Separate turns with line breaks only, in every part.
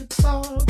it's all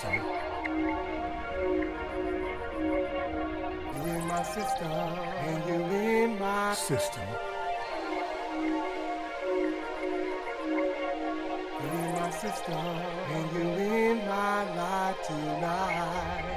system. You in my system, and you in my system. You in my system, and you in my life tonight.